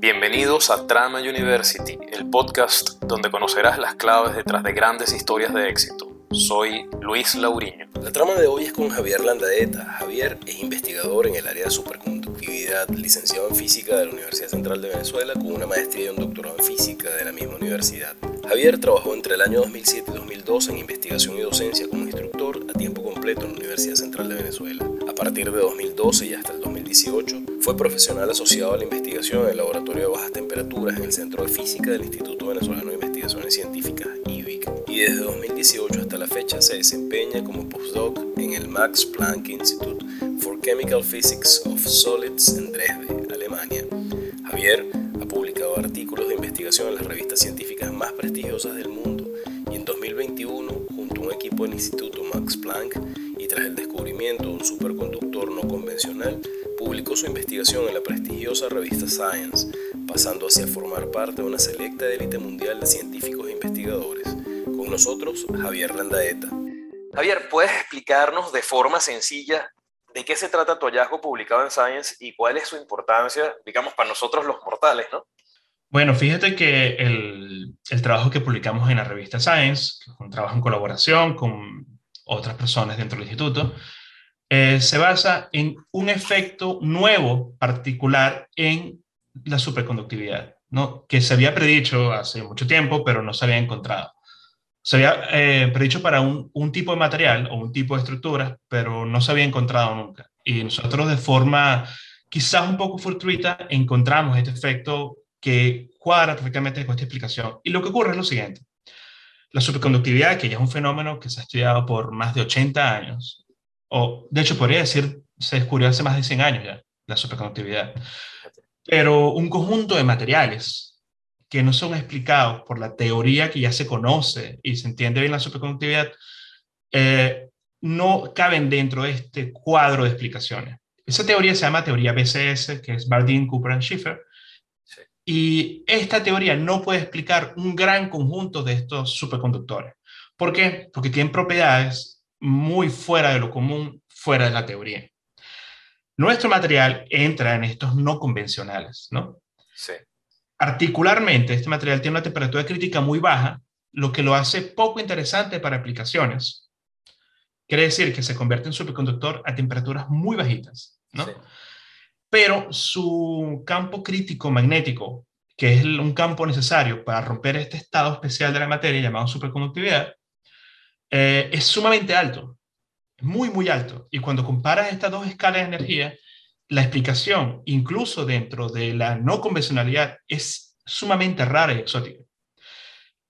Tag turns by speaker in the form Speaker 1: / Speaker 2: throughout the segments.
Speaker 1: Bienvenidos a Trama University, el podcast donde conocerás las claves detrás de grandes historias de éxito. Soy Luis Lauriño.
Speaker 2: La trama de hoy es con Javier Landaeta. Javier es investigador en el área de superconductividad, licenciado en física de la Universidad Central de Venezuela con una maestría y un doctorado en física de la misma universidad. Javier trabajó entre el año 2007 y 2012 en investigación y docencia como instructor a tiempo completo en la Universidad Central de Venezuela. Partir de 2012 y hasta el 2018 fue profesional asociado a la investigación en el Laboratorio de Bajas Temperaturas en el Centro de Física del Instituto Venezolano de Investigaciones Científicas, IBIC, y desde 2018 hasta la fecha se desempeña como postdoc en el Max Planck Institute for Chemical Physics of Solids en Dresde, Alemania. Javier ha publicado artículos de investigación en las revistas científicas más prestigiosas del mundo y en 2021, junto a un equipo del Instituto Max Planck tras el descubrimiento de un superconductor no convencional, publicó su investigación en la prestigiosa revista Science, pasando así a formar parte de una selecta élite mundial de científicos e investigadores. Con nosotros, Javier Landaeta.
Speaker 1: Javier, ¿puedes explicarnos de forma sencilla de qué se trata tu hallazgo publicado en Science y cuál es su importancia, digamos, para nosotros los mortales, ¿no?
Speaker 3: Bueno, fíjate que el, el trabajo que publicamos en la revista Science, que es un trabajo en colaboración con otras personas dentro del instituto, eh, se basa en un efecto nuevo particular en la superconductividad, que se había predicho hace mucho tiempo, pero no se había encontrado. Se había eh, predicho para un, un, tipo de material o un tipo de estructura, pero no se había encontrado nunca. Y nosotros de forma quizás un poco fortuita encontramos este efecto que cuadra perfectamente con esta explicación. Y lo que ocurre es lo siguiente. La superconductividad, que ya es un fenómeno que se ha estudiado por más de 80 años, o de hecho podría decir, se descubrió hace más de 100 años ya, la superconductividad. Pero un conjunto de materiales que no son explicados por la teoría que ya se conoce y se entiende bien la superconductividad, eh, no caben dentro de este cuadro de explicaciones. Esa teoría se llama teoría BCS, que es Bardeen, Cooper and Schiffer. Y esta teoría no puede explicar un gran conjunto de estos superconductores. ¿Por qué? Porque tienen propiedades muy fuera de lo común, fuera de la teoría. Nuestro material entra en estos no convencionales, ¿no?
Speaker 1: Sí.
Speaker 3: Particularmente, este material tiene una temperatura crítica muy baja, lo que lo hace poco interesante para aplicaciones. Quiere decir que se convierte en superconductor a temperaturas muy bajitas, ¿no? Sí. Pero su campo crítico magnético, que es un campo necesario para romper este estado especial de la materia llamado superconductividad, eh, es sumamente alto, muy, muy alto. Y cuando comparas estas dos escalas de energía, la explicación, incluso dentro de la no convencionalidad, es sumamente rara y exótica.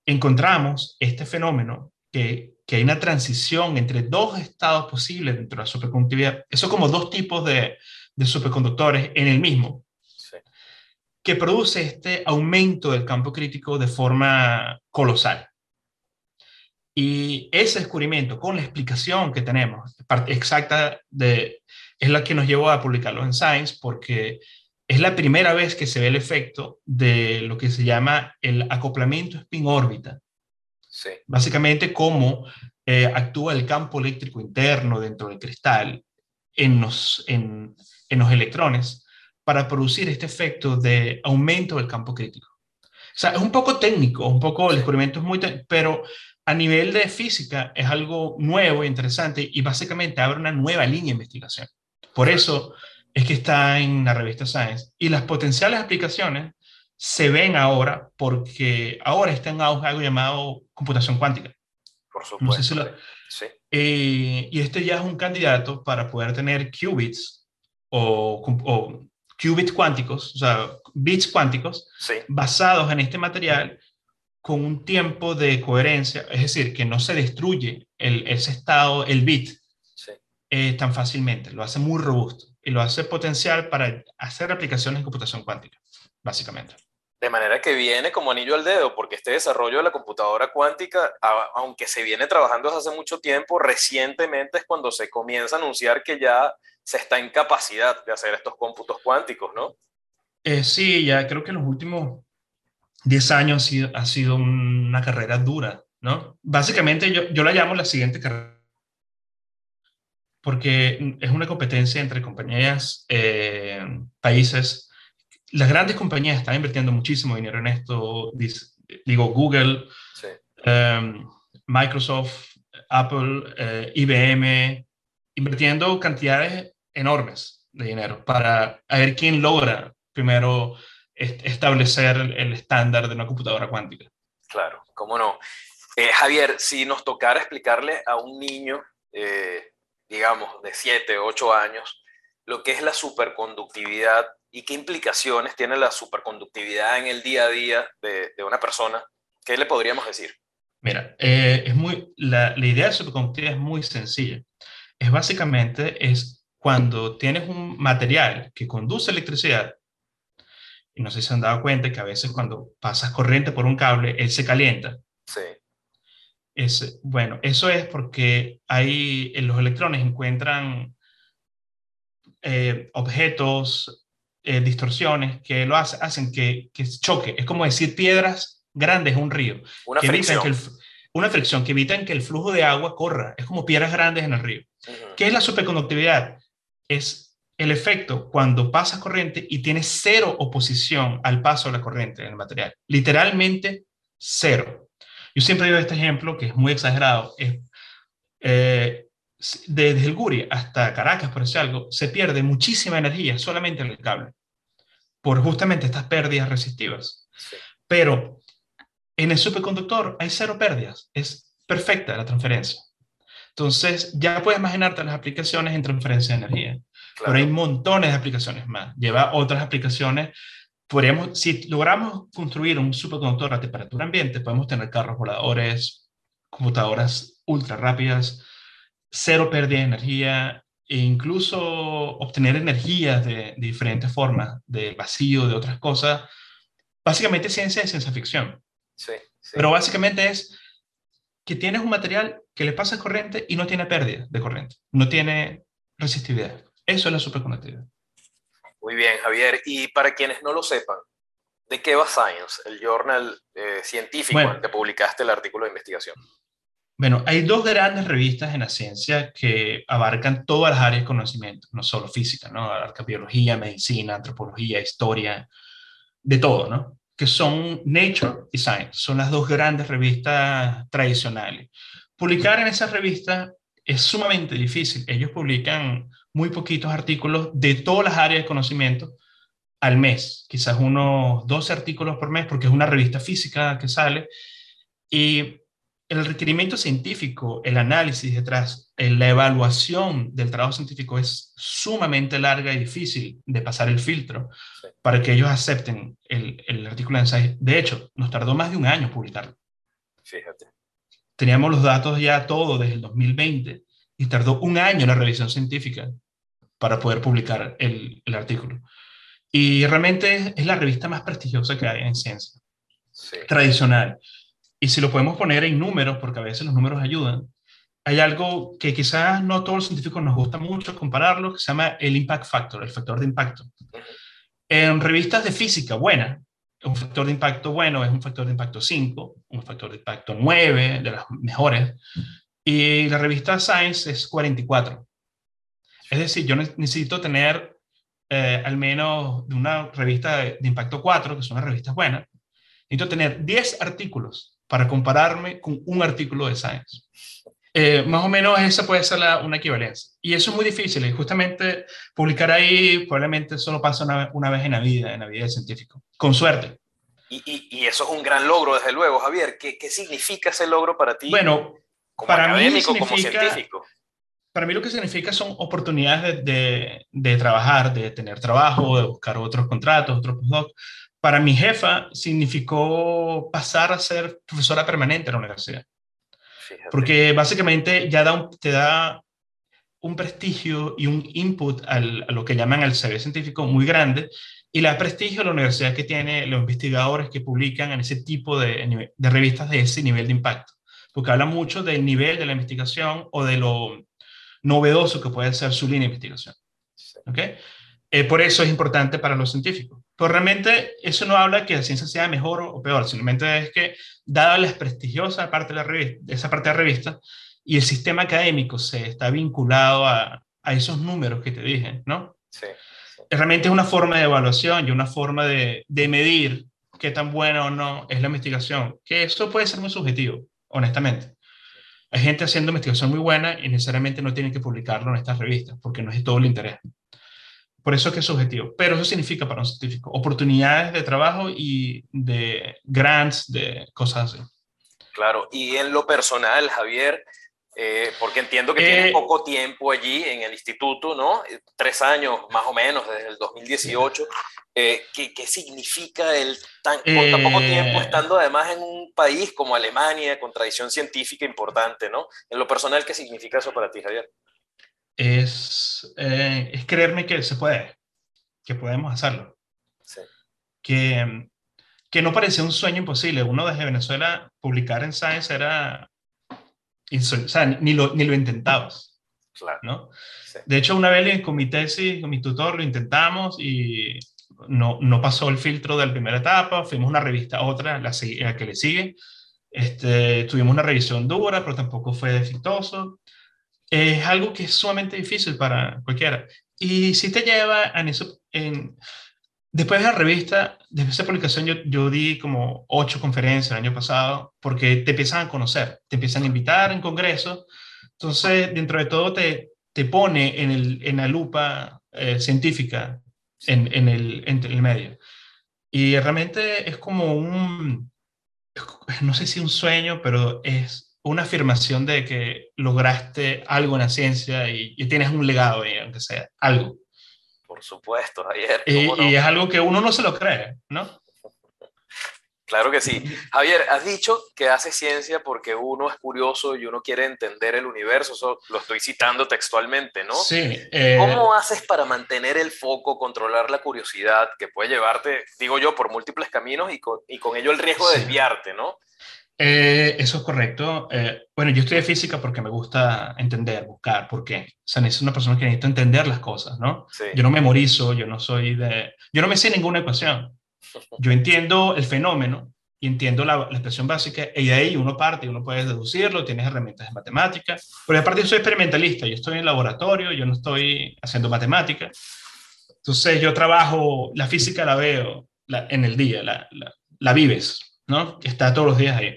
Speaker 3: Encontramos este fenómeno que, que hay una transición entre dos estados posibles dentro de la superconductividad. Eso como dos tipos de, de superconductores en el mismo,
Speaker 1: sí.
Speaker 3: que produce este aumento del campo crítico de forma colosal. Y ese descubrimiento, con la explicación que tenemos, exacta de, es la que nos llevó a publicarlo en Science, porque es la primera vez que se ve el efecto de lo que se llama el acoplamiento spin-órbita.
Speaker 1: Sí.
Speaker 3: Básicamente, cómo eh, actúa el campo eléctrico interno dentro del cristal en los, en, en los electrones para producir este efecto de aumento del campo crítico. O sea, es un poco técnico, un poco, el descubrimiento es muy, pero a nivel de física es algo nuevo e interesante y básicamente abre una nueva línea de investigación. Por eso es que está en la revista Science. Y las potenciales aplicaciones se ven ahora porque ahora está en auge algo llamado computación cuántica.
Speaker 1: Por supuesto.
Speaker 3: No sé si lo...
Speaker 1: sí.
Speaker 3: eh, y este ya es un candidato para poder tener qubits o, o qubits cuánticos, o sea, bits cuánticos,
Speaker 1: sí.
Speaker 3: basados en este material con un tiempo de coherencia, es decir, que no se destruye el, ese estado, el bit,
Speaker 1: sí.
Speaker 3: eh, tan fácilmente, lo hace muy robusto y lo hace potencial para hacer aplicaciones en computación cuántica, básicamente.
Speaker 1: De manera que viene como anillo al dedo, porque este desarrollo de la computadora cuántica, aunque se viene trabajando desde hace mucho tiempo, recientemente es cuando se comienza a anunciar que ya se está en capacidad de hacer estos cómputos cuánticos, ¿no?
Speaker 3: Eh, sí, ya creo que en los últimos 10 años ha sido, ha sido una carrera dura, ¿no? Básicamente yo, yo la llamo la siguiente carrera, porque es una competencia entre compañías, eh, países las grandes compañías están invirtiendo muchísimo dinero en esto, digo Google, em, Microsoft, Apple, eh, IBM, invirtiendo cantidades enormes de dinero para ver quién logra primero establecer el estándar de una computadora cuántica.
Speaker 1: Claro, cómo no. Eh, Javier, si nos tocara explicarle a un niño, eh, digamos, de 7, 8 años, lo que es la superconductividad y qué implicaciones tiene la superconductividad en el día a día de, una persona, ¿qué le podríamos decir?
Speaker 3: Mira, eh, es muy, la, la, idea de superconductividad es muy sencilla. Es básicamente es cuando tienes un material que conduce electricidad, y no sé si se han dado cuenta que a veces cuando pasas corriente por un cable, él se calienta.
Speaker 1: Sí.
Speaker 3: Es, bueno, eso es porque ahí los electrones encuentran eh, objetos, eh, distorsiones que lo hacen que, que, choque. Es como decir piedras grandes en un río.
Speaker 1: Una fricción.
Speaker 3: Una fricción que evitan que el flujo de agua corra. Es como piedras grandes en el río. ¿Qué es la superconductividad? Es el efecto cuando pasa corriente y tiene cero oposición al paso de la corriente en el material. Literalmente cero. Yo siempre digo este ejemplo, que es muy exagerado, es, eh, desde el Guri hasta Caracas, por decir algo, se pierde muchísima energía solamente en el cable, por justamente estas pérdidas resistivas. Pero en el superconductor hay cero pérdidas, es perfecta la transferencia. Entonces, ya puedes imaginarte las aplicaciones en transferencia de energía. Pero hay montones de aplicaciones más. Lleva otras aplicaciones podríamos, si logramos construir un superconductor a temperatura ambiente, podemos tener carros voladores, computadoras ultra rápidas, cero pérdida de energía e incluso obtener energía de, diferentes formas, de vacío, de otras cosas. Básicamente ciencia de ciencia ficción.
Speaker 1: Sí,
Speaker 3: Pero básicamente es que tienes un material que le pasa corriente y no tiene pérdida de corriente, no tiene resistividad. Eso es la superconductividad.
Speaker 1: Muy bien, Javier. Y para quienes no lo sepan, ¿de qué va Science, el journal eh, científico en que publicaste el artículo de investigación?
Speaker 3: Bueno, hay dos grandes revistas en la ciencia que abarcan todas las áreas de conocimiento, no solo física, ¿no? Abarca biología, medicina, antropología, historia, de todo, ¿no? Que son Nature y Science. Son las dos grandes revistas tradicionales. Publicar en esas revistas es sumamente difícil. Ellos publican muy poquitos artículos de todas las áreas de conocimiento al mes, quizás unos 12 artículos por mes, porque es una revista física que sale. Y el requerimiento científico, el análisis detrás, la evaluación del trabajo científico es sumamente larga y difícil de pasar el filtro para que ellos acepten el, el artículo de ensayo. De hecho, nos tardó más de un año publicarlo.
Speaker 1: Fíjate.
Speaker 3: Teníamos los datos ya todo desde el 2020 y tardó un año la revisión científica para poder publicar el, el artículo. Y realmente es, la revista más prestigiosa que hay en ciencia, tradicional. Y si lo podemos poner en números, porque a veces los números ayudan, hay algo que quizás no todos los científicos nos gusta mucho compararlo, que se llama el impact factor, el factor de impacto. En revistas de física buena, un factor de impacto bueno es un factor de impacto 5, un factor de impacto 9, de las mejores. Y la revista Science es 44. Es decir, yo necesito tener eh, al menos de una revista de, impacto 4, que son las revistas buenas, necesito tener 10 artículos para compararme con un artículo de Science. Eh, más o menos esa puede ser la, una equivalencia. Y eso es muy difícil. Y justamente publicar ahí probablemente solo pasa una, una, vez en la vida, en la vida del científico. Con suerte.
Speaker 1: Y, y, y, eso es un gran logro, desde luego, Javier. ¿Qué, qué significa ese logro para ti?
Speaker 3: Bueno, para mí como científico. Para mí lo que significa son oportunidades de, de, trabajar, de tener trabajo, de buscar otros contratos, otros postdocs. Para mi jefa significó pasar a ser profesora permanente en la universidad. Porque básicamente ya da te da un prestigio y un input al, a lo que llaman el CV científico muy grande y la prestigio de la universidad que tiene los investigadores que publican en ese tipo de, de revistas de ese nivel de impacto porque habla mucho del nivel de la investigación o de lo novedoso que puede ser su línea de investigación. ¿Okay? Eh, por eso es importante para los científicos. Pero realmente eso no habla de que la ciencia sea mejor o peor, simplemente es que, dada la prestigiosa parte de, la revista, esa parte de la revista, y el sistema académico se está vinculado a, a esos números que te dije, ¿no?
Speaker 1: Sí,
Speaker 3: Realmente es una forma de evaluación y una forma de, de medir qué tan buena o no es la investigación, que eso puede ser muy subjetivo, honestamente. Hay gente haciendo investigación muy buena y necesariamente no tienen que publicarlo en estas revistas, porque no es todo el interés. Por eso es que es subjetivo. Pero eso significa para un científico oportunidades de trabajo y de grants, de cosas así.
Speaker 1: Claro, y en lo personal, Javier, eh, porque entiendo que tiene
Speaker 3: Eh,
Speaker 1: poco tiempo allí en el instituto, ¿no? Eh, Tres años más o menos, desde el 2018. Eh, ¿qué, qué significa el tan, con tan poco
Speaker 3: Eh,
Speaker 1: tiempo estando además en un país como Alemania, con tradición científica importante, ¿no? En lo personal, ¿qué significa eso para ti, Javier?
Speaker 3: Es, eh, es creerme que se puede, que podemos hacerlo.
Speaker 1: Sí.
Speaker 3: que, que no parecía un sueño imposible. Uno desde Venezuela publicar en Science era, o sea, ni lo, ni lo intentabas,
Speaker 1: Claro.
Speaker 3: ¿no?
Speaker 1: sí.
Speaker 3: De hecho, una vez con mi tesis, con mi tutor, lo intentamos y no, no pasó el filtro de la primera etapa, fuimos a una revista a otra, la, la que le sigue, este, tuvimos una revisión dura, pero tampoco fue exitoso. Es algo que es sumamente difícil para cualquiera. Y si te lleva en eso, en, después de la revista, después de esa publicación, yo, yo di como ocho conferencias el año pasado, porque te empiezan a conocer, te empiezan a invitar en congresos, entonces dentro de todo te, te pone en, el, en la lupa eh, científica en, en, el, en el medio. Y realmente es como un, no sé si un sueño, pero es una afirmación de que lograste algo en la ciencia y, y tienes un legado, ahí, aunque sea algo.
Speaker 1: Por supuesto, Javier.
Speaker 3: Y,
Speaker 1: ¿cómo no?
Speaker 3: y es algo que uno no se lo cree, ¿no?
Speaker 1: Claro que sí. Javier, has dicho que haces ciencia porque uno es curioso y uno quiere entender el universo. Eso lo estoy citando textualmente, ¿no?
Speaker 3: Sí. eh,
Speaker 1: ¿Cómo haces para mantener el foco, controlar la curiosidad que puede llevarte, digo yo, por múltiples caminos y con, y con ello el riesgo de
Speaker 3: Sí.
Speaker 1: desviarte, ¿no?
Speaker 3: Eh, eso es correcto. Eh, bueno, yo estudié física porque me gusta entender, buscar, ¿por qué? O sea, es una persona que necesita entender las cosas, ¿no?
Speaker 1: Sí.
Speaker 3: Yo no memorizo, yo no soy de... Yo no me sé ninguna ecuación. Yo entiendo el fenómeno y entiendo la, la expresión básica y de ahí uno parte y uno puede deducirlo, tienes herramientas de matemática, pero aparte yo soy experimentalista, yo estoy en el laboratorio, yo no estoy haciendo matemática. Entonces yo trabajo, la física la veo la- en el día, la, la, la vives, ¿no? Está todos los días ahí.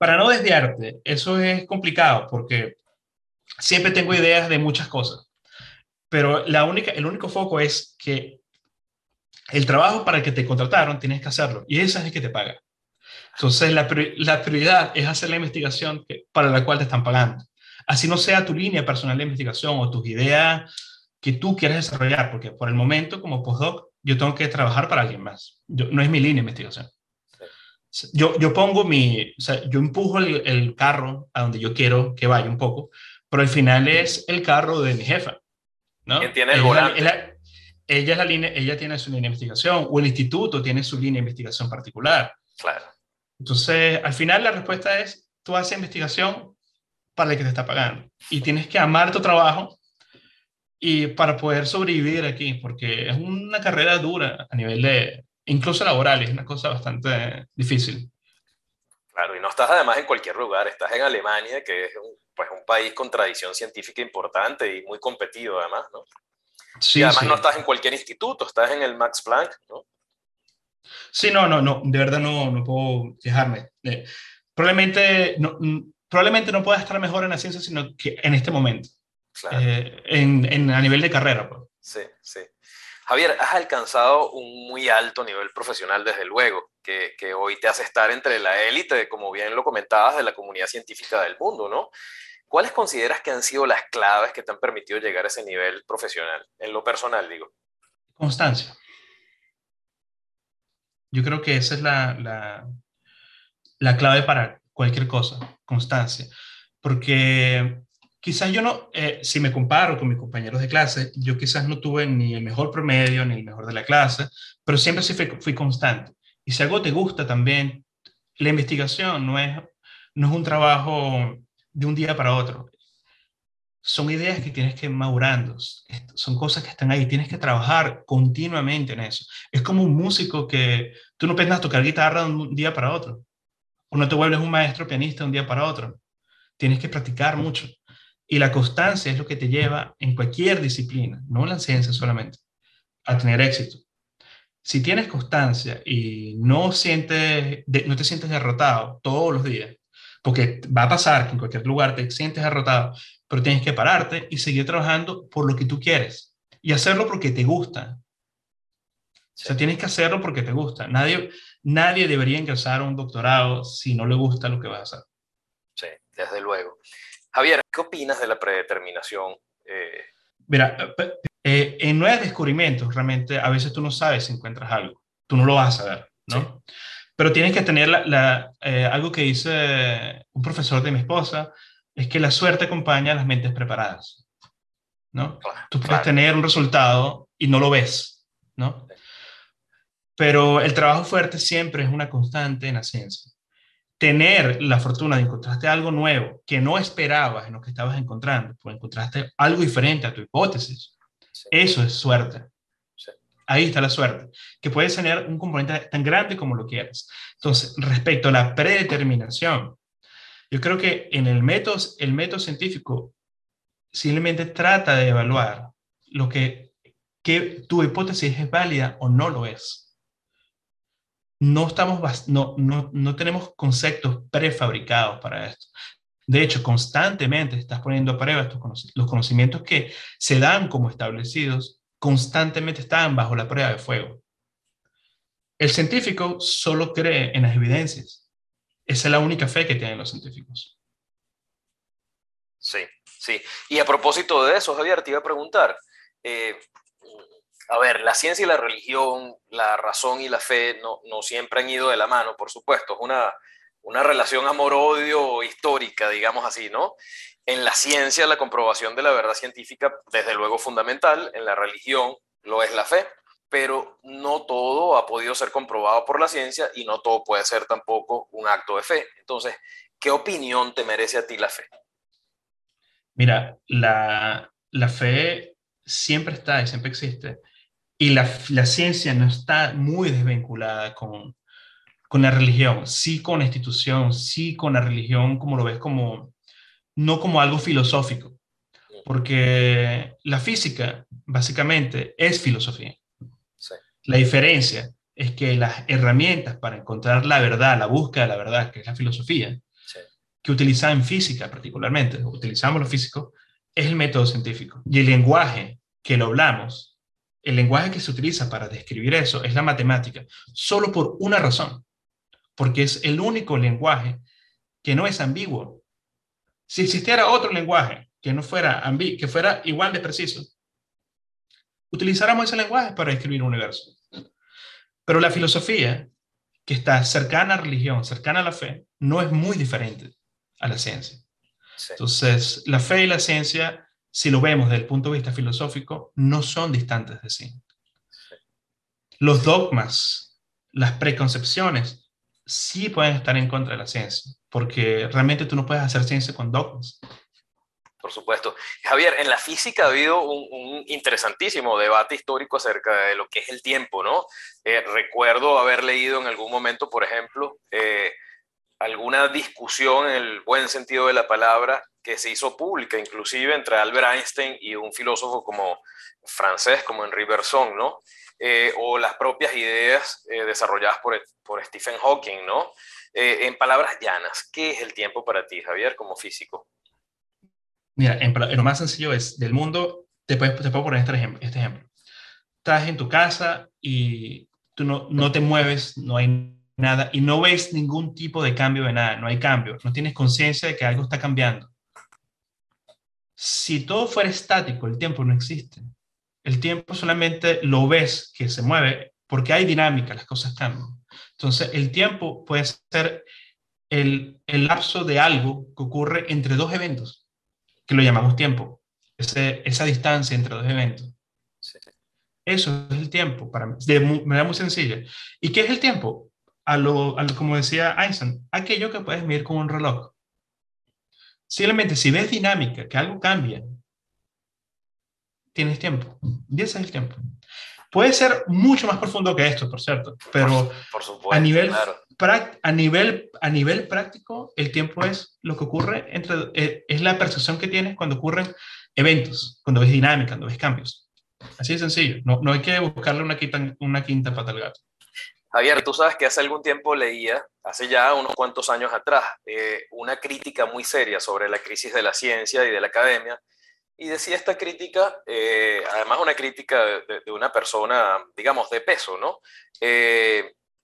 Speaker 3: Para no desviarte, eso es complicado porque siempre tengo ideas de muchas cosas, pero la única, el único foco es que el trabajo para el que te contrataron tienes que hacerlo y esa es el que te paga. Entonces la, la prioridad es hacer la investigación para la cual te están pagando. Así no sea tu línea personal de investigación o tus ideas que tú quieres desarrollar, porque por el momento como postdoc yo tengo que trabajar para alguien más. No es mi línea de investigación. Yo, yo pongo mi, o sea, yo empujo el, el carro a donde yo quiero que vaya un poco, pero al final es el carro de mi jefa. ¿no?
Speaker 1: ¿Quién tiene el
Speaker 3: Ella
Speaker 1: volante?
Speaker 3: ella, es la línea, ella tiene su línea de investigación o el instituto tiene su línea de investigación particular.
Speaker 1: Claro.
Speaker 3: Entonces, al final la respuesta es, tú haces investigación para el que te está pagando y tienes que amar tu trabajo y para poder sobrevivir aquí, porque es una carrera dura a nivel de, incluso laboral, es una cosa bastante difícil.
Speaker 1: Claro, y no estás además en cualquier lugar, estás en Alemania, que es un, pues, un país con tradición científica importante y muy competido además, ¿no?
Speaker 3: Sí,
Speaker 1: y además
Speaker 3: sí.
Speaker 1: no estás en cualquier instituto, estás en el Max Planck, ¿no?
Speaker 3: Sí, no, no, no, de verdad no, no puedo quejarme. Eh, probablemente, no, mm, probablemente no pueda estar mejor en la ciencia, sino que en este momento,
Speaker 1: Claro.
Speaker 3: eh, en, en, a nivel de carrera. Pues.
Speaker 1: Sí, sí. Javier, has alcanzado un muy alto nivel profesional, desde luego, que, hoy te hace estar entre la élite, como bien lo comentabas, de la comunidad científica del mundo, ¿no? ¿Cuáles consideras que han sido las claves que te han permitido llegar a ese nivel profesional? En lo personal, digo.
Speaker 3: Constancia. Yo creo que esa es la, la, la clave para cualquier cosa, constancia. Porque quizás yo no, eh, si me comparo con mis compañeros de clase, yo quizás no tuve ni el mejor promedio ni el mejor de la clase, pero siempre sí fui, fui constante. Y si algo te gusta también, la investigación no es, no es un trabajo de un día para otro. Son ideas que tienes que ir madurando, son cosas que están ahí, tienes que trabajar continuamente en eso. Es como un músico que tú no a tocar guitarra de un día para otro, o no te vuelves un maestro pianista de un día para otro. Tienes que practicar mucho. Y la constancia es lo que te lleva en cualquier disciplina, no en la ciencia solamente, a tener éxito. Si tienes constancia y no, sientes, no te sientes derrotado todos los días, porque va a pasar que en cualquier lugar te sientes derrotado, pero tienes que pararte y seguir trabajando por lo que tú quieres y hacerlo porque te gusta. O sea, tienes que hacerlo porque te gusta. Nadie, nadie debería ingresar a un doctorado si no le gusta lo que va a hacer.
Speaker 1: Sí, desde luego. Javier, ¿qué opinas de la predeterminación?
Speaker 3: Eh, Mira, eh, en nuevos descubrimientos, realmente a veces tú no sabes si encuentras algo. Tú no lo vas a saber, ¿no? Pero tienes que tener la, eh, algo que dice un profesor de mi esposa, es que la suerte acompaña a las mentes preparadas, ¿no? tú puedes tener un resultado y no lo ves, ¿no? Pero el trabajo fuerte siempre es una constante en la ciencia. Tener la fortuna de encontrarte algo nuevo que no esperabas en lo que estabas encontrando, pues encontraste algo diferente a tu hipótesis. Eso es suerte. Ahí está la suerte, que puedes tener un componente tan grande como lo quieras. Entonces, respecto a la predeterminación, yo creo que en el método, el método científico simplemente trata de evaluar lo que, que tu hipótesis es válida o no lo es. No, estamos, no, no, no tenemos conceptos prefabricados para esto. De hecho, constantemente estás poniendo a prueba los conocimientos que se dan como establecidos constantemente están bajo la prueba de fuego. El científico solo cree en las evidencias. Esa es la única fe que tienen los científicos.
Speaker 1: Sí, sí. Y a propósito de eso, Javier, te iba a preguntar, eh, a ver, la ciencia y la religión, la razón y la fe no, no siempre han ido de la mano, por supuesto, es una, una relación amor-odio histórica, digamos así, ¿no? En la ciencia, la comprobación de la verdad científica, desde luego fundamental, en la religión lo es la fe, pero no todo ha podido ser comprobado por la ciencia y no todo puede ser tampoco un acto de fe. Entonces, ¿qué opinión te merece a ti la fe?
Speaker 3: Mira, la, la fe siempre está y siempre existe. Y la, la ciencia no está muy desvinculada con, con la religión, sí con la institución, sí con la religión, como lo ves, como no como algo filosófico, porque la física básicamente es filosofía. La diferencia es que las herramientas para encontrar la verdad, la búsqueda de la verdad, que es la filosofía, que utilizamos en física particularmente, utilizamos lo físico, es el método científico. Y el lenguaje que lo hablamos, el lenguaje que se utiliza para describir eso es la matemática, solo por una razón, porque es el único lenguaje que no es ambiguo. Si existiera otro lenguaje que no fuera ambiguo, que fuera igual de preciso, utilizáramos ese lenguaje para describir un universo. Pero la filosofía, que está cercana a la religión, cercana a la fe, no es muy diferente a la ciencia. Entonces, la fe y la ciencia, si lo vemos desde el punto de vista filosófico, no son distantes de sí. Los dogmas, las preconcepciones, sí pueden estar en contra de la ciencia, porque realmente tú no puedes hacer ciencia con dogmas.
Speaker 1: Por supuesto. Javier, en la física ha habido un, interesantísimo debate histórico acerca de lo que es el tiempo, ¿no? Eh, recuerdo haber leído en algún momento, por ejemplo, eh, alguna discusión en el buen sentido de la palabra que se hizo pública, inclusive entre Albert Einstein y un filósofo como francés, como Henri Bergson, ¿no? Eh, o las propias ideas eh, desarrolladas por, por, Stephen Hawking, ¿no? Eh, en palabras llanas, ¿qué es el tiempo para ti, Javier, como físico?
Speaker 3: Mira, en, lo más sencillo es, del mundo, te, puedes, te puedo poner este ejemplo, este ejemplo. Estás en tu casa y tú no, no te mueves, no hay nada, y no ves ningún tipo de cambio de nada, no hay cambio, no tienes conciencia de que algo está cambiando. Si todo fuera estático, el tiempo no existe. El tiempo solamente lo ves que se mueve porque hay dinámica, las cosas cambian. Entonces, el tiempo puede ser el, el lapso de algo que ocurre entre dos eventos, que lo llamamos tiempo, esa distancia entre dos eventos. Eso es el tiempo, para mí, de manera muy sencilla. ¿Y qué es el tiempo? A lo, a lo, como decía Einstein, aquello que puedes medir con un reloj. Simplemente si ves dinámica, que algo cambia, tienes tiempo. Y ese es el tiempo. Puede ser mucho más profundo que esto, por cierto, pero a, nivel, a nivel, a nivel práctico, el tiempo es lo que ocurre entre, eh, es la percepción que tienes cuando ocurren eventos, cuando ves dinámica, cuando ves cambios. Así de sencillo. No, no hay que buscarle una quinta, una quinta pata al gato.
Speaker 1: Javier, tú sabes que hace algún tiempo leía, hace ya unos cuantos años atrás, eh, una crítica muy seria sobre la crisis de la ciencia y de la academia. Y decía esta crítica, eh, además una crítica de, una persona, digamos, de peso, ¿no?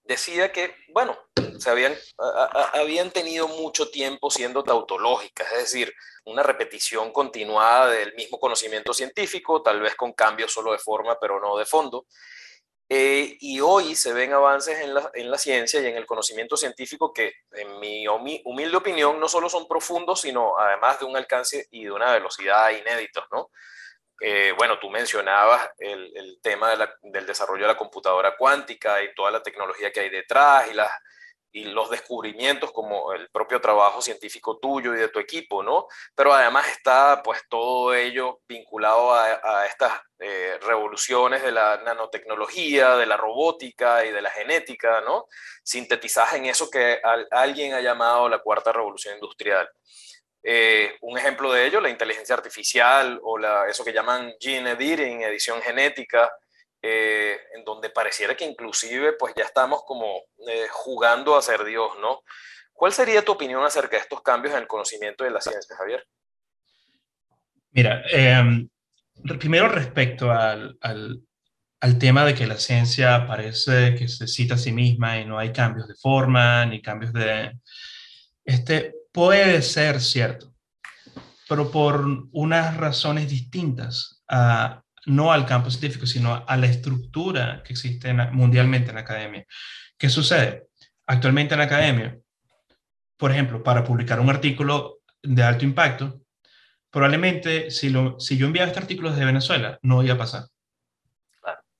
Speaker 1: decía que, bueno, se habían, habían tenido mucho tiempo siendo tautológicas, es decir, una repetición continuada del mismo conocimiento científico, tal vez con cambios solo de forma, pero no de fondo. Eh, y hoy se ven avances en la, en la, ciencia y en el conocimiento científico que, en mi humilde opinión, no solo son profundos, sino además de un alcance y de una velocidad inéditos, ¿no? Eh, bueno, tú mencionabas el, tema del desarrollo de la computadora cuántica y toda la tecnología que hay detrás y, las, y los descubrimientos como el propio trabajo científico tuyo y de tu equipo, ¿no? Pero además está pues todo ello vinculado a, estas eh, revoluciones de la nanotecnología, de la robótica y de la genética, ¿no? Sintetizadas en eso que alguien ha llamado la cuarta revolución industrial. Eh, un ejemplo de ello, la inteligencia artificial o la, eso que llaman gene editing, edición genética, eh, en donde pareciera que inclusive pues ya estamos como eh, jugando a ser Dios, ¿no? ¿Cuál sería tu opinión acerca de estos cambios en el conocimiento de la ciencia, Javier?
Speaker 3: Mira, em, primero respecto al, al, al, tema de que la ciencia parece que se cita a sí misma y no hay cambios de forma ni cambios de... Este, Puede ser cierto, pero por unas razones distintas, no al campo científico, sino a la estructura que existe mundialmente en la academia. ¿Qué sucede? Actualmente en la academia, por ejemplo, para publicar un artículo de alto impacto, probablemente si, lo, si yo enviaba este artículo desde Venezuela, no iba a pasar.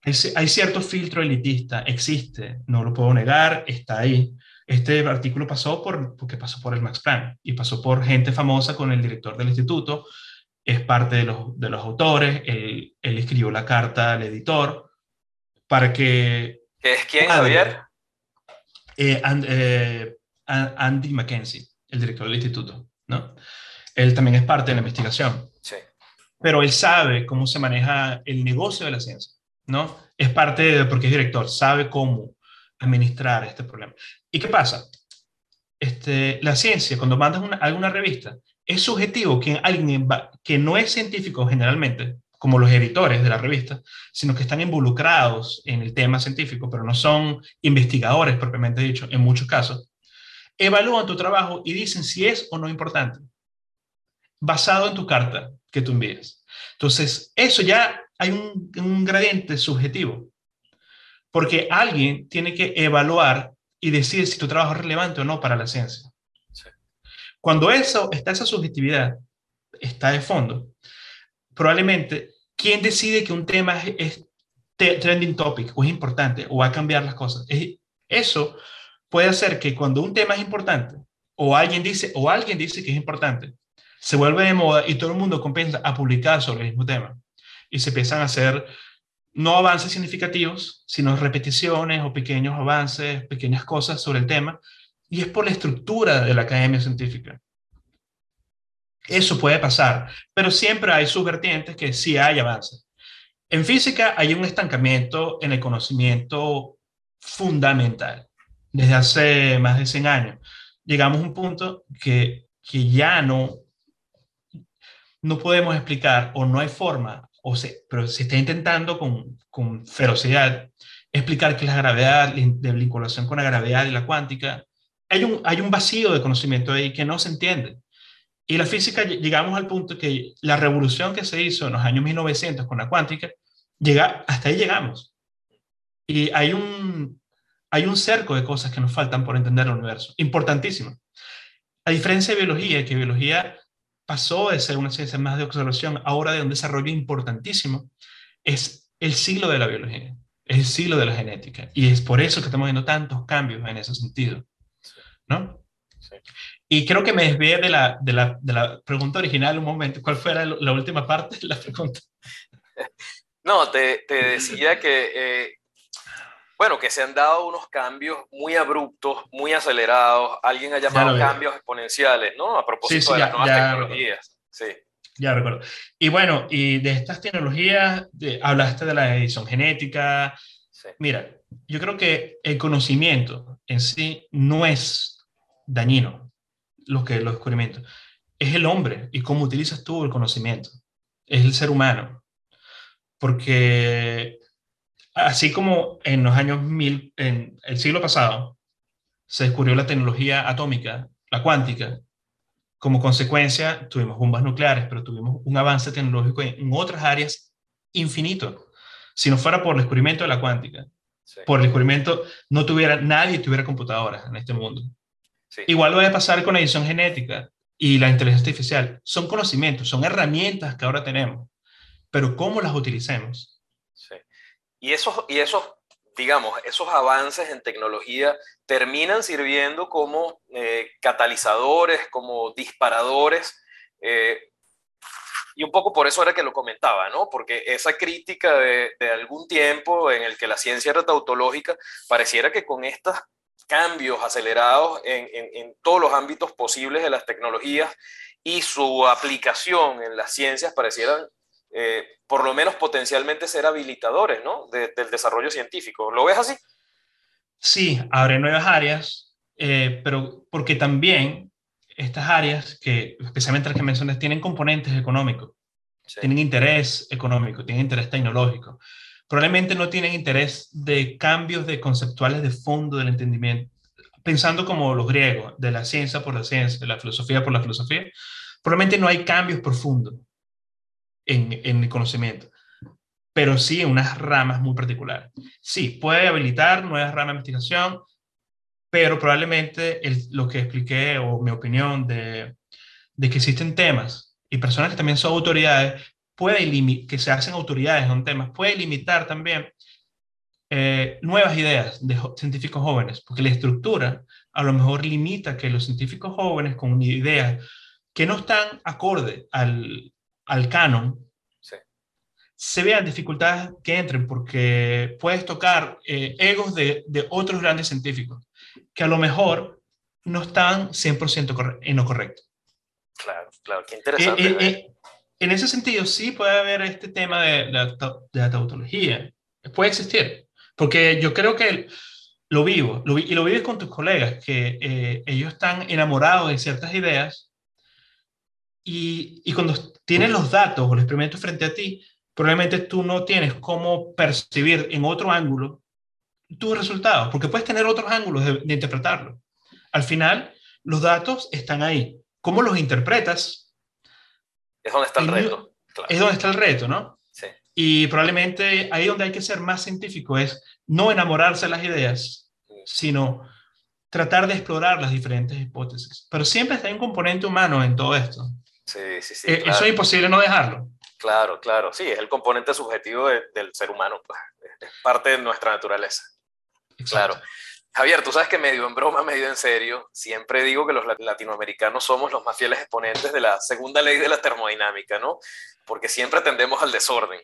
Speaker 3: Hay, hay cierto filtro elitista, existe, no lo puedo negar, está ahí. Este artículo pasó por, porque pasó por el Max Planck y pasó por gente famosa con el director del instituto, es parte de los, de los autores, él, él, escribió la carta al editor para que...
Speaker 1: ¿Qué es quién, Javier?
Speaker 3: Eh, eh, Andy Mackenzie, el director del instituto, ¿no? Él también es parte de la investigación. Sí. Pero él sabe cómo se maneja el negocio de la ciencia, ¿no? Es parte de, porque es director, sabe cómo administrar este problema. ¿Y qué pasa? Este, la ciencia, cuando mandas una, alguna revista, es subjetivo que alguien que no es científico generalmente, como los editores de la revista, sino que están involucrados en el tema científico, pero no son investigadores propiamente dicho, en muchos casos, evalúan tu trabajo y dicen si es o no importante, basado en tu carta que tú envías. Entonces, eso ya hay un, un gradiente subjetivo, porque alguien tiene que evaluar y decir si tu trabajo es relevante o no para la ciencia. Cuando eso está esa subjetividad, está de fondo, probablemente, ¿quién decide que un tema es, trending topic o es importante o va a cambiar las cosas? eso puede hacer que cuando un tema es importante o alguien dice o alguien dice que es importante, se vuelve de moda y todo el mundo comienza a publicar sobre el mismo tema y se empiezan a hacer no avances significativos, sino repeticiones o pequeños avances, pequeñas cosas sobre el tema, y es por la estructura de la academia científica. Eso puede pasar, pero siempre hay subvertientes que sí hay avances. En física hay un estancamiento en el conocimiento fundamental. Desde hace más de 100 años llegamos a un punto que, que ya no, no podemos explicar o no hay forma o se, pero se está intentando con, con ferocidad explicar que la gravedad, de vinculación con la gravedad y la cuántica, hay un, hay un vacío de conocimiento ahí que no se entiende. Y la física, llegamos al punto que la revolución que se hizo en los años 1900 con la cuántica, llega, hasta ahí llegamos. Y hay un, hay un cerco de cosas que nos faltan por entender el universo, importantísimo. A diferencia de biología, que biología pasó de ser una ciencia más de observación, ahora de un desarrollo importantísimo, es el siglo de la biología, es el siglo de la genética. Y es por eso que estamos viendo tantos cambios en ese sentido. ¿No? Y creo que me desvié de la, de, la, de la pregunta original un momento. ¿Cuál fue la, última parte de la pregunta?
Speaker 1: No, te, te decía que eh, Bueno, que se han dado unos cambios muy abruptos, muy acelerados. Alguien ha llamado cambios exponenciales, ¿no? A propósito de las nuevas tecnologías. Sí.
Speaker 3: Ya recuerdo. Y bueno, y de estas tecnologías, hablaste de la edición genética. Mira, yo creo que el conocimiento en sí no es dañino, lo que los descubrimientos. Es el hombre y cómo utilizas tú el conocimiento. Es el ser humano. Porque así como en los años mil, en el siglo pasado, se descubrió la tecnología atómica, la cuántica, como consecuencia, tuvimos bombas nucleares, pero tuvimos un avance tecnológico en, otras áreas infinito. Si no fuera por el descubrimiento de la cuántica, por el descubrimiento, no tuviera, nadie tuviera computadoras en este mundo. Igual va a pasar con la edición genética y la inteligencia artificial. Son conocimientos, son herramientas que ahora tenemos, pero cómo las utilicemos.
Speaker 1: Y esos, y esos digamos, esos avances en tecnología terminan sirviendo como eh, catalizadores, como disparadores. Eh, y un poco por eso era que lo comentaba, ¿no? Porque esa crítica de, algún tiempo en el que la ciencia era tautológica, pareciera que con estos cambios acelerados en, en todos los ámbitos posibles de las tecnologías y su aplicación en las ciencias parecieran eh, por lo menos potencialmente ser habilitadores ¿no? del desarrollo científico. ¿Lo ves así?
Speaker 3: Sí, abre nuevas áreas, eh, pero porque también estas áreas, que especialmente las que mencionas, tienen componentes económicos, tienen interés económico, tienen interés tecnológico. Probablemente no tienen interés de cambios de conceptuales de fondo del entendimiento, pensando como los griegos, de la ciencia por la ciencia, de la filosofía por la filosofía. Probablemente no hay cambios profundos en, el conocimiento, pero sí en unas ramas muy particulares. Sí, puede habilitar nuevas ramas de investigación, pero probablemente lo que expliqué o mi opinión de, que existen temas y personas que también son autoridades, puede que se hacen autoridades en un tema, puede limitar también eh, nuevas ideas de científicos jóvenes, porque la estructura a lo mejor limita que los científicos jóvenes con ideas que no están acorde al, al canon, se vean dificultades que entren porque puedes tocar eh, egos de, otros grandes científicos que a lo mejor no están 100% en lo correcto.
Speaker 1: Claro, claro, qué interesante. Eh,
Speaker 3: eh, en ese sentido, sí puede haber este tema de, la tautología. Puede existir. Porque yo creo que lo vivo, y lo vives con tus colegas, que ellos están enamorados de ciertas ideas y, y cuando tienes los datos o el experimento frente a ti, probablemente tú no tienes cómo percibir en otro ángulo tus resultados, porque puedes tener otros ángulos de, interpretarlo. Al final, los datos están ahí. ¿Cómo los interpretas?
Speaker 1: Es donde está el reto.
Speaker 3: Es donde está el reto, ¿no? Sí. Y probablemente ahí donde hay que ser más científico es no enamorarse de las ideas, sino tratar de explorar las diferentes hipótesis. Pero siempre está un componente humano en todo esto.
Speaker 1: Sí, sí, sí.
Speaker 3: Eh, eso es imposible no dejarlo.
Speaker 1: Claro, claro. Sí, es el componente subjetivo del ser humano. Pues, es parte de nuestra naturaleza. Claro. Javier, tú sabes que medio en broma, medio en serio, siempre digo que los latinoamericanos somos los más fieles exponentes de la segunda ley de la termodinámica, ¿no? Porque siempre tendemos al desorden.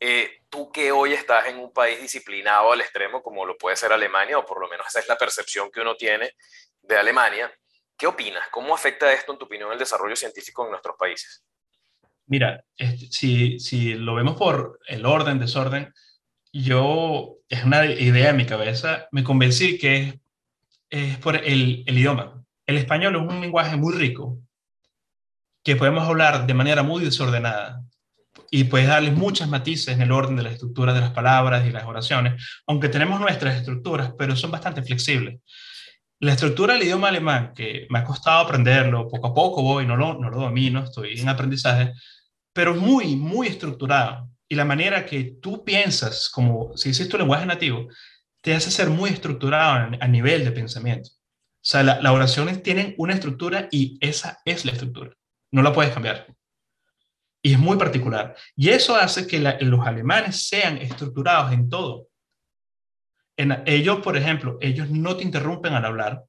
Speaker 1: Eh, tú que hoy estás en un país disciplinado al extremo, como lo puede ser Alemania, o por lo menos esa es la percepción que uno tiene de Alemania, ¿Qué opinas? ¿Cómo afecta esto, en tu opinión, el desarrollo científico en nuestros países?
Speaker 3: Mira, si, si lo vemos por el orden, desorden, yo, es una idea en mi cabeza, me convencí que es, es por el, el, idioma. El español es un lenguaje muy rico, que podemos hablar de manera muy desordenada y puedes darle muchas matices en el orden de la estructura de las palabras y las oraciones, aunque tenemos nuestras estructuras, pero son bastante flexibles. La estructura del idioma alemán, que me ha costado aprenderlo, poco a poco voy, no lo, no lo domino, estoy en aprendizaje, pero muy, muy estructurado. Y la manera que tú piensas, como si hiciste tu lenguaje nativo, te hace ser muy estructurado a nivel de pensamiento. O sea, las oraciones tienen una estructura y esa es la estructura. No la puedes cambiar. Y es muy particular. Y eso hace que los alemanes sean estructurados en todo ellos, por ejemplo, ellos no te interrumpen al hablar,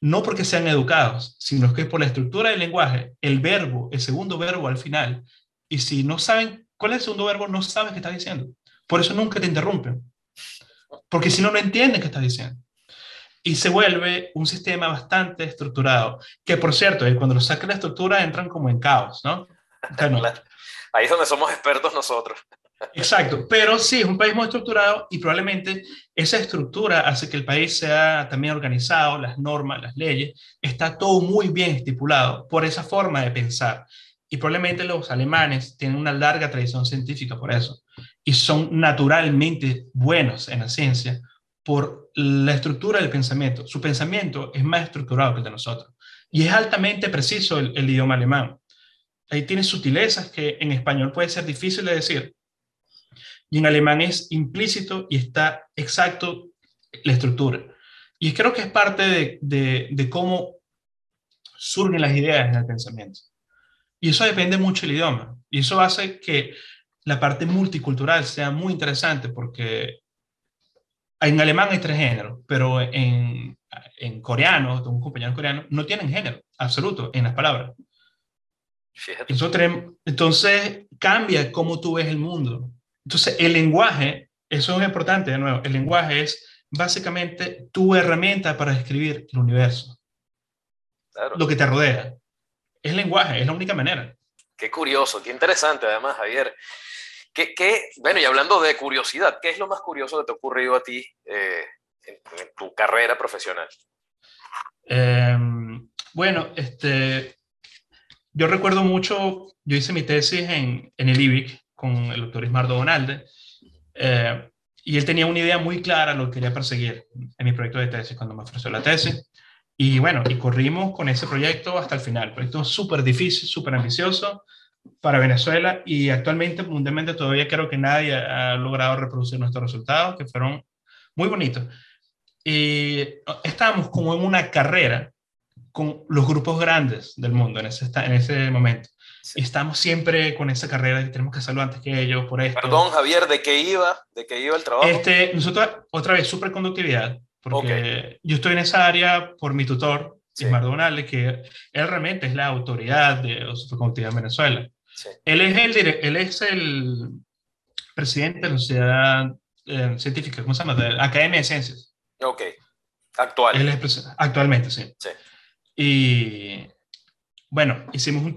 Speaker 3: no porque sean educados, sino que por la estructura del lenguaje, el verbo, el segundo verbo al final, y si no saben cuál es el segundo verbo, no sabes qué está diciendo. Por eso nunca te interrumpen. porque si no, no entienden qué estás diciendo. Y se vuelve un sistema bastante estructurado, que por cierto, eh, cuando lo sacan la estructura entran como en caos, ¿no?
Speaker 1: Ahí es donde somos expertos nosotros.
Speaker 3: Exacto, pero sí, es un país muy estructurado y probablemente esa estructura hace que el país sea también organizado, las normas, las leyes, está todo muy bien estipulado por esa forma de pensar. Y probablemente los alemanes tienen una larga tradición científica por eso y son naturalmente buenos en la ciencia por la estructura del pensamiento. Su pensamiento es más estructurado que el de nosotros y es altamente preciso el, idioma alemán. Ahí tiene sutilezas que en español puede ser difícil de decir, y en alemán es implícito y está exacto la estructura. Y creo que es parte de, de, cómo surgen las ideas en el pensamiento. Y eso depende mucho del idioma. Y eso hace que la parte multicultural sea muy interesante porque en alemán hay tres géneros, pero en, en coreano, un compañero coreano, no tienen género absoluto en las palabras. Entonces, entonces cambia cómo tú ves el mundo. Entonces, el lenguaje, eso es importante de nuevo, el lenguaje es básicamente tu herramienta para describir el universo, lo que te rodea. Es lenguaje, es la única manera.
Speaker 1: Qué curioso, qué interesante además, Javier. ¿Qué, qué, bueno, y hablando de curiosidad, ¿qué es lo más curioso que te ha ocurrido a ti eh, en, tu carrera profesional?
Speaker 3: Em, bueno, este, yo recuerdo mucho, yo hice mi tesis en, en el IBIC, con el doctor Ismardo Bonalde, eh, y él tenía una idea muy clara lo que quería perseguir en mi proyecto de tesis cuando me ofreció la tesis. Y bueno, y corrimos con ese proyecto hasta el final. Proyecto súper difícil, súper ambicioso para Venezuela y actualmente, mundialmente, todavía creo que nadie ha logrado reproducir nuestros resultados, que fueron muy bonitos. Y estábamos como en una carrera con los grupos grandes del mundo en ese, en ese momento. Y estamos siempre con esa carrera de que tenemos que hacerlo antes que ellos, por esto.
Speaker 1: Perdón, Javier, ¿de qué iba? ¿De qué iba el trabajo?
Speaker 3: Este, nosotros, otra vez, superconductividad, porque yo estoy en esa área por mi tutor, sí. Donales, que él realmente es la autoridad de superconductividad en Venezuela. Él, es el, él es el presidente de la Sociedad eh, Científica, ¿cómo se llama? De la Academia de Ciencias.
Speaker 1: Ok. Actual.
Speaker 3: Él es, actualmente, sí. sí. Y bueno, hicimos un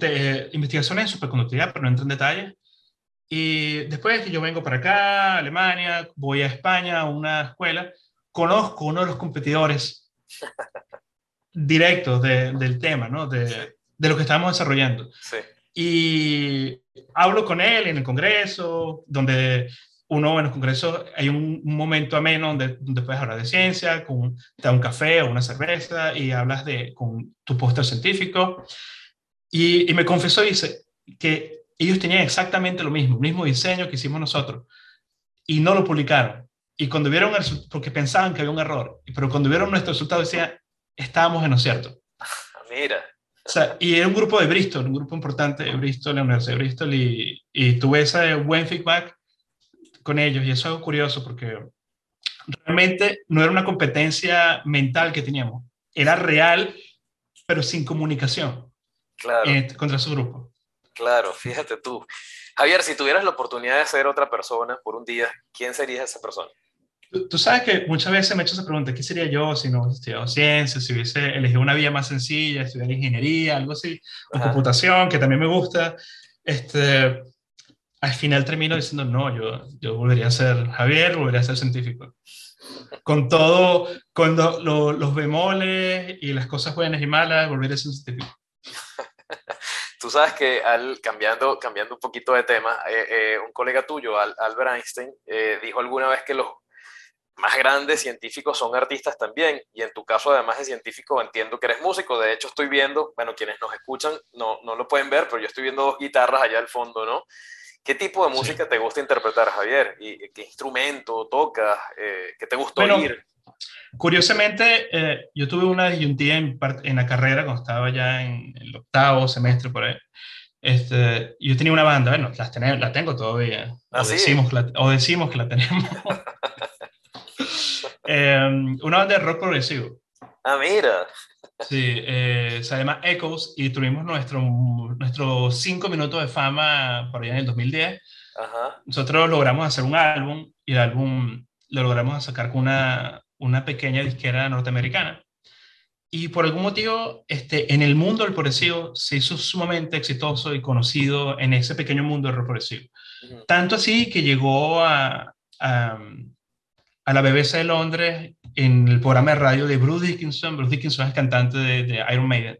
Speaker 3: investigaciones en superconductividad, pero no entro en detalles. Y después que yo vengo para acá, Alemania, voy a España a una escuela, conozco uno de los competidores directos del tema, ¿no? De, de, lo que estamos desarrollando.
Speaker 1: Sí.
Speaker 3: Y hablo con él en el Congreso, donde uno en los congresos hay un, un, momento ameno donde, donde puedes hablar de ciencia, con, te da un café o una cerveza y hablas de, con tu póster científico. Y, me confesó, dice, que ellos tenían exactamente lo mismo, el mismo diseño que hicimos nosotros, y no lo publicaron. Y cuando vieron, el, porque pensaban que había un error, pero cuando vieron nuestro resultado decían, estábamos en lo cierto.
Speaker 1: Mira.
Speaker 3: O sea, y era un grupo de Bristol, un grupo importante de Bristol, la Universidad de Bristol, y, y tuve ese buen feedback con ellos, y eso es algo curioso porque realmente no era una competencia mental que teníamos, era real, pero sin comunicación
Speaker 1: claro.
Speaker 3: eh, contra su grupo.
Speaker 1: Claro, fíjate tú. Javier, si tuvieras la oportunidad de ser otra persona por un día, ¿quién sería esa persona?
Speaker 3: Tú, tú sabes que muchas veces me he hecho esa pregunta, ¿qué sería yo si no hubiese estudiado ciencia, si hubiese elegido una vía más sencilla, estudiar ingeniería, algo así, o Ajá. computación, que también me gusta? Este, al final termino diciendo, no, yo, yo volvería a ser Javier, volvería a ser científico. Con todo, con lo, lo, los bemoles y las cosas buenas y malas, volvería a ser científico.
Speaker 1: Tú sabes que al, cambiando, cambiando un poquito de tema, eh, eh, un colega tuyo, Al, Albert Einstein, eh, dijo alguna vez que los más grandes científicos son artistas también, y en tu caso además de científico entiendo que eres músico, de hecho estoy viendo, bueno, quienes nos escuchan no, no lo pueden ver, pero yo estoy viendo dos guitarras allá al fondo, ¿no? ¿Qué tipo de música sí. te gusta interpretar, Javier? ¿Y qué instrumento tocas? Eh, ¿Qué te gusta bueno, oír?
Speaker 3: Curiosamente, eh, yo tuve una disyuntiva en, en, la carrera cuando estaba ya en el octavo semestre por ahí. Este, yo tenía una banda, bueno, las tenemos, la tengo todavía.
Speaker 1: ¿Ah,
Speaker 3: o,
Speaker 1: sí?
Speaker 3: decimos la, o, decimos que la tenemos. eh, una banda de rock progresivo.
Speaker 1: Ah, mira.
Speaker 3: Sí, eh, se llama Echoes y tuvimos nuestro, nuestro cinco minutos de fama por allá en el 2010.
Speaker 1: Ajá.
Speaker 3: Nosotros logramos hacer un álbum y el álbum lo logramos sacar con una, una pequeña disquera norteamericana. Y por algún motivo, este, en el mundo del progresivo se hizo sumamente exitoso y conocido en ese pequeño mundo del progresivo. Tanto así que llegó a, a, a, la BBC de Londres en el programa de radio de Bruce Dickinson. Bruce Dickinson es cantante de, de Iron Maiden.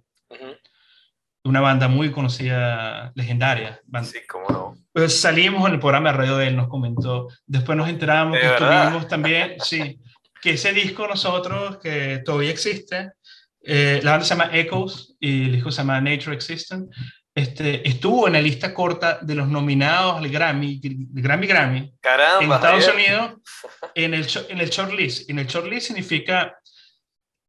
Speaker 3: Una banda muy conocida, legendaria.
Speaker 1: Sí, cómo no.
Speaker 3: Pues salimos en el programa de radio de él, nos comentó. Después nos enteramos que estuvimos también, sí, que ese disco nosotros, que todavía existe, eh, la banda se llama Echoes y el disco se llama Nature Existent, este, estuvo en la lista corta de los nominados al Grammy, Grammy Grammy,
Speaker 1: Caramba,
Speaker 3: en Estados Unidos, en el, en el shortlist. En el shortlist significa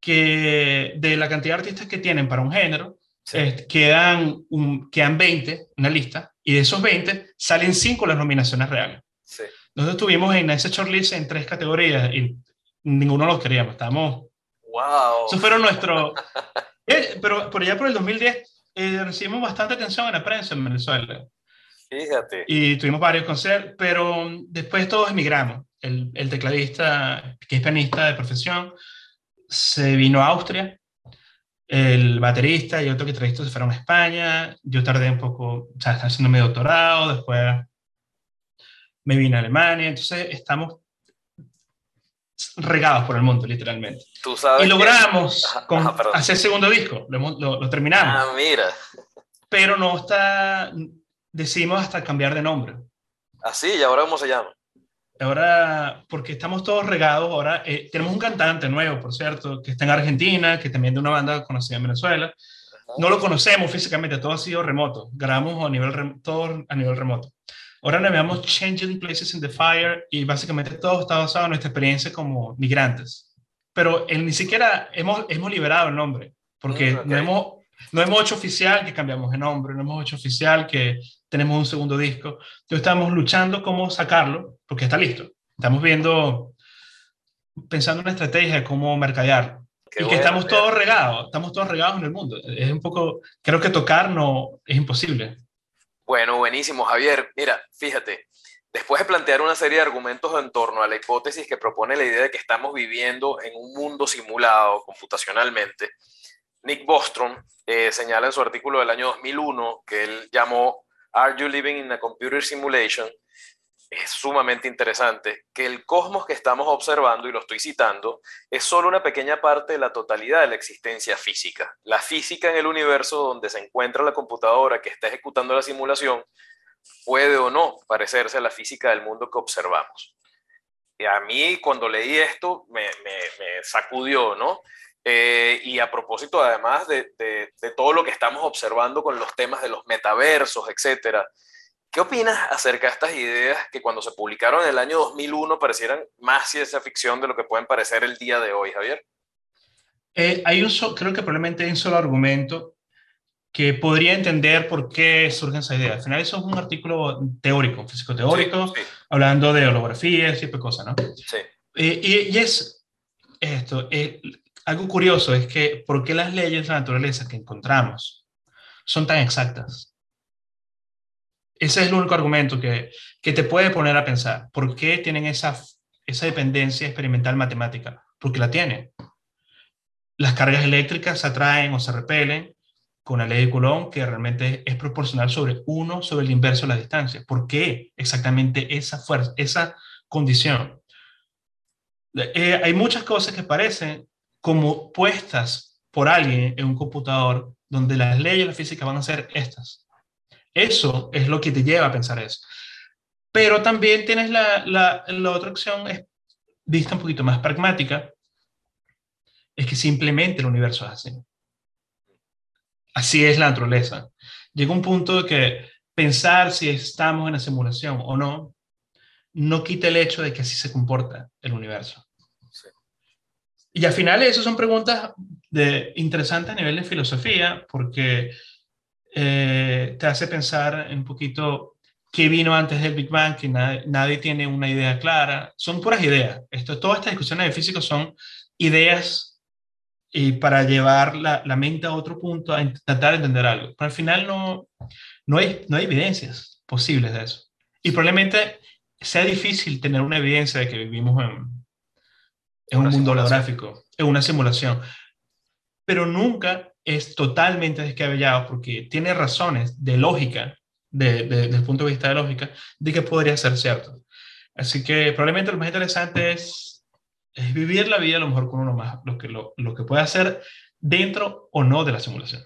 Speaker 3: que de la cantidad de artistas que tienen para un género, sí. eh, quedan, un, quedan 20 en la lista, y de esos 20 salen 5 las nominaciones reales.
Speaker 1: Sí.
Speaker 3: Nosotros estuvimos en ese shortlist en tres categorías y ninguno los queríamos, estábamos...
Speaker 1: ¡Wow!
Speaker 3: Eso fueron nuestros... eh, pero, pero ya por el 2010 eh, recibimos bastante atención en la prensa en Venezuela.
Speaker 1: Fíjate.
Speaker 3: Y tuvimos varios conciertos, pero después todos emigramos. El, el, tecladista, que es pianista de profesión, se vino a Austria. El baterista y otro guitarrista se fueron a España. Yo tardé un poco, o sea, estaba haciendo mi doctorado. Después me vine a Alemania. Entonces estamos regados por el mundo, literalmente.
Speaker 1: ¿Tú sabes
Speaker 3: y logramos que... con, ajá, hacer el segundo disco, lo, lo, lo, terminamos.
Speaker 1: Ah, mira.
Speaker 3: Pero no está, decidimos hasta cambiar de nombre.
Speaker 1: Así, ¿y ahora cómo se llama?
Speaker 3: Ahora, porque estamos todos regados, ahora eh, tenemos un cantante nuevo, por cierto, que está en Argentina, que también de una banda conocida en Venezuela. Ajá. No lo conocemos físicamente, todo ha sido remoto. Grabamos a nivel, todo a nivel remoto. Ahora llamamos Changing Places in the Fire y básicamente todo está basado en nuestra experiencia como migrantes. Pero ni siquiera hemos, hemos liberado el nombre, porque mm, okay. no, hemos, no hemos hecho oficial que cambiamos de nombre, no hemos hecho oficial que tenemos un segundo disco. Entonces estamos luchando cómo sacarlo, porque está listo. Estamos viendo, pensando en una estrategia de cómo mercadearlo. Qué y bueno, que estamos todos regados, estamos todos regados en el mundo. Es un poco, creo que tocar no es imposible.
Speaker 1: Bueno, buenísimo, Javier. Mira, fíjate, después de plantear una serie de argumentos en torno a la hipótesis que propone la idea de que estamos viviendo en un mundo simulado computacionalmente, Nick Bostrom eh, señala en su artículo del año 2001 que él llamó Are You Living in a Computer Simulation? Es sumamente interesante que el cosmos que estamos observando, y lo estoy citando, es solo una pequeña parte de la totalidad de la existencia física. La física en el universo donde se encuentra la computadora que está ejecutando la simulación puede o no parecerse a la física del mundo que observamos. Y a mí cuando leí esto me, me, me sacudió, ¿no? Eh, y a propósito, además de, de, de, todo lo que estamos observando con los temas de los metaversos, etcétera, ¿qué opinas acerca de estas ideas que cuando se publicaron en el año 2001 parecieran más ciencia ficción de lo que pueden parecer el día de hoy, Javier?
Speaker 3: Eh, hay un so, creo que probablemente hay un solo argumento que podría entender por qué surgen esas ideas. Al final eso es un artículo teórico, físico teórico, sí, sí. hablando de holografía, ese tipo de cosas, ¿no?
Speaker 1: Sí.
Speaker 3: Eh, y, y, es esto, eh, algo curioso es que ¿por qué las leyes de la naturaleza que encontramos son tan exactas? Ese es el único argumento que, que te puede poner a pensar. ¿Por qué tienen esa, esa dependencia experimental matemática? Porque la tienen. Las cargas eléctricas se atraen o se repelen con la ley de Coulomb, que realmente es proporcional sobre 1 sobre el inverso de la distancia. ¿Por qué exactamente esa fuerza, esa condición? Eh, hay muchas cosas que parecen como puestas por alguien en un computador donde las leyes de la física van a ser estas. Eso es lo que te lleva a pensar eso. Pero también tienes la, la, la otra opción, es vista un poquito más pragmática, es que simplemente el universo es así. Así es la naturaleza. Llega un punto de que pensar si estamos en la simulación o no, no quita el hecho de que así se comporta el universo. Y al final esas son preguntas de, interesantes a nivel de filosofía, porque eh, te hace pensar un poquito qué vino antes del Big Bang, que nadie, nadie, tiene una idea clara. Son puras ideas. Esto, todas estas discusiones de físicos son ideas y para llevar la, la, mente a otro punto, a de entender algo. Pero al final no, no, hay, no hay evidencias posibles de eso. Y probablemente sea difícil tener una evidencia de que vivimos en, en un mundo holográfico, en una simulación. Pero nunca es totalmente descabellado porque tiene razones de lógica, desde el punto de vista de lógica, de que podría ser cierto. Así que probablemente lo más interesante es, es vivir la vida a lo mejor con uno más, lo que, lo, lo que puede hacer dentro o no de la simulación.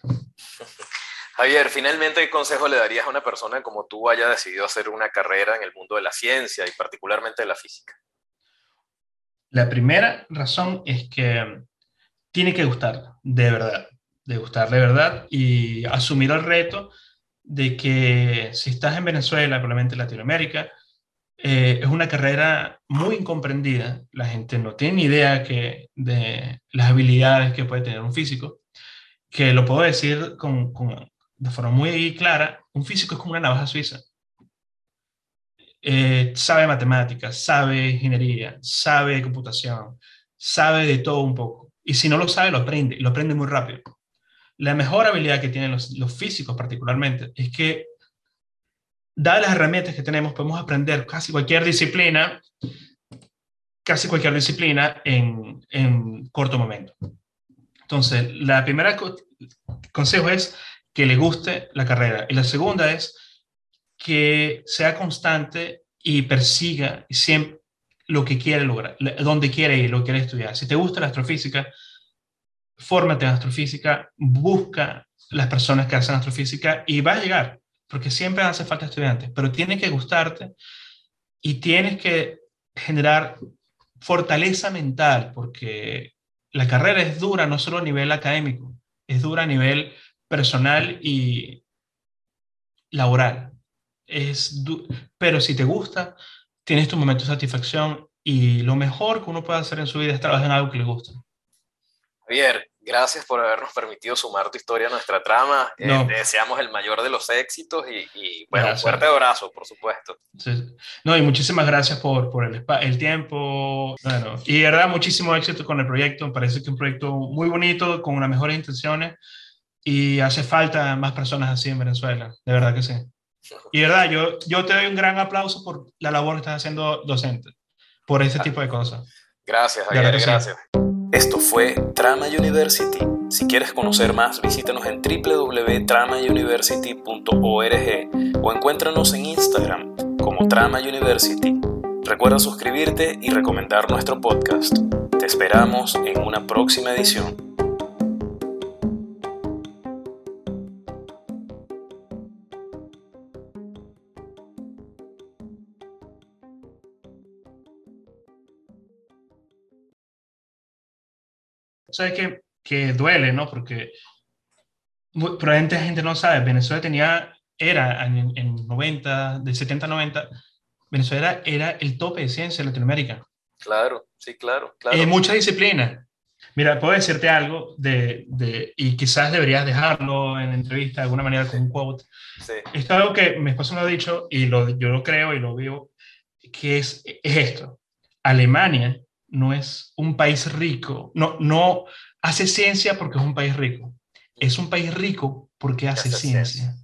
Speaker 1: Javier, finalmente, ¿qué consejo le darías a una persona como tú haya decidido hacer una carrera en el mundo de la ciencia y particularmente de la física?
Speaker 3: La primera razón es que tiene que gustar, de verdad, de gustar de verdad y asumir el reto de que si estás en Venezuela, probablemente en Latinoamérica, eh, es una carrera muy incomprendida. La gente no tiene ni idea que, de las habilidades que puede tener un físico, que lo puedo decir con, de forma muy clara, un físico es como una navaja suiza. Eh, sabe matemáticas, sabe ingeniería, sabe computación, sabe de todo un poco. Y si no lo sabe, lo aprende, lo aprende muy rápido. La mejor habilidad que tienen los, físicos particularmente es que, dadas las herramientas que tenemos, podemos aprender casi cualquier disciplina, casi cualquier disciplina en, en corto momento. Entonces, la primera consejo es que le guste la carrera. Y la segunda es que sea constante y persiga lo que quiere lograr, donde quiere ir, lo que quiere estudiar. Si te gusta la astrofísica, fórmate en astrofísica, busca las personas que hacen astrofísica y va a llegar, porque siempre hace falta estudiantes, pero tiene que gustarte y tienes que generar fortaleza mental, porque la carrera es dura no solo a nivel académico, es dura a nivel personal y laboral. Es pero si te gusta, tienes tu momento de satisfacción y lo mejor que uno puede hacer en su vida es trabajar en algo que le gusta.
Speaker 1: Javier, gracias por habernos permitido sumar tu historia a nuestra trama. Eh, te deseamos el mayor de los éxitos y, bueno, un fuerte abrazo, por supuesto.
Speaker 3: No, y muchísimas gracias por, por el, el, tiempo. Bueno, y de verdad, muchísimo éxito con el proyecto. Me parece que es un proyecto muy bonito, con las mejores intenciones y hace falta más personas así en Venezuela, de verdad que sí. Y de verdad, yo, yo te doy un gran aplauso por la labor que estás haciendo docente, por ese tipo de cosas.
Speaker 1: Gracias, Javier, gracias.
Speaker 2: Esto fue Trama University. Si quieres conocer más, visítanos en www.tramauniversity.org o encuéntranos en Instagram como Trama University. Recuerda suscribirte y recomendar nuestro podcast. Te esperamos en una próxima edición.
Speaker 3: Sabes que, que duele, ¿no? Porque probablemente la gente no sabe, Venezuela tenía, era en, en 90, de 70 a 90, Venezuela era el tope de ciencia en Latinoamérica.
Speaker 1: Claro, sí, claro, claro.
Speaker 3: En muchas disciplinas. Mira, puedo decirte algo de, de, y quizás deberías dejarlo en entrevista de alguna manera con un quote. Sí. Esto es algo que mi esposo me ha dicho y lo, yo lo creo y lo vivo, que es, es esto. Alemania no es un país rico, no, no hace ciencia porque es un país rico, es un país rico porque hace, ciencia.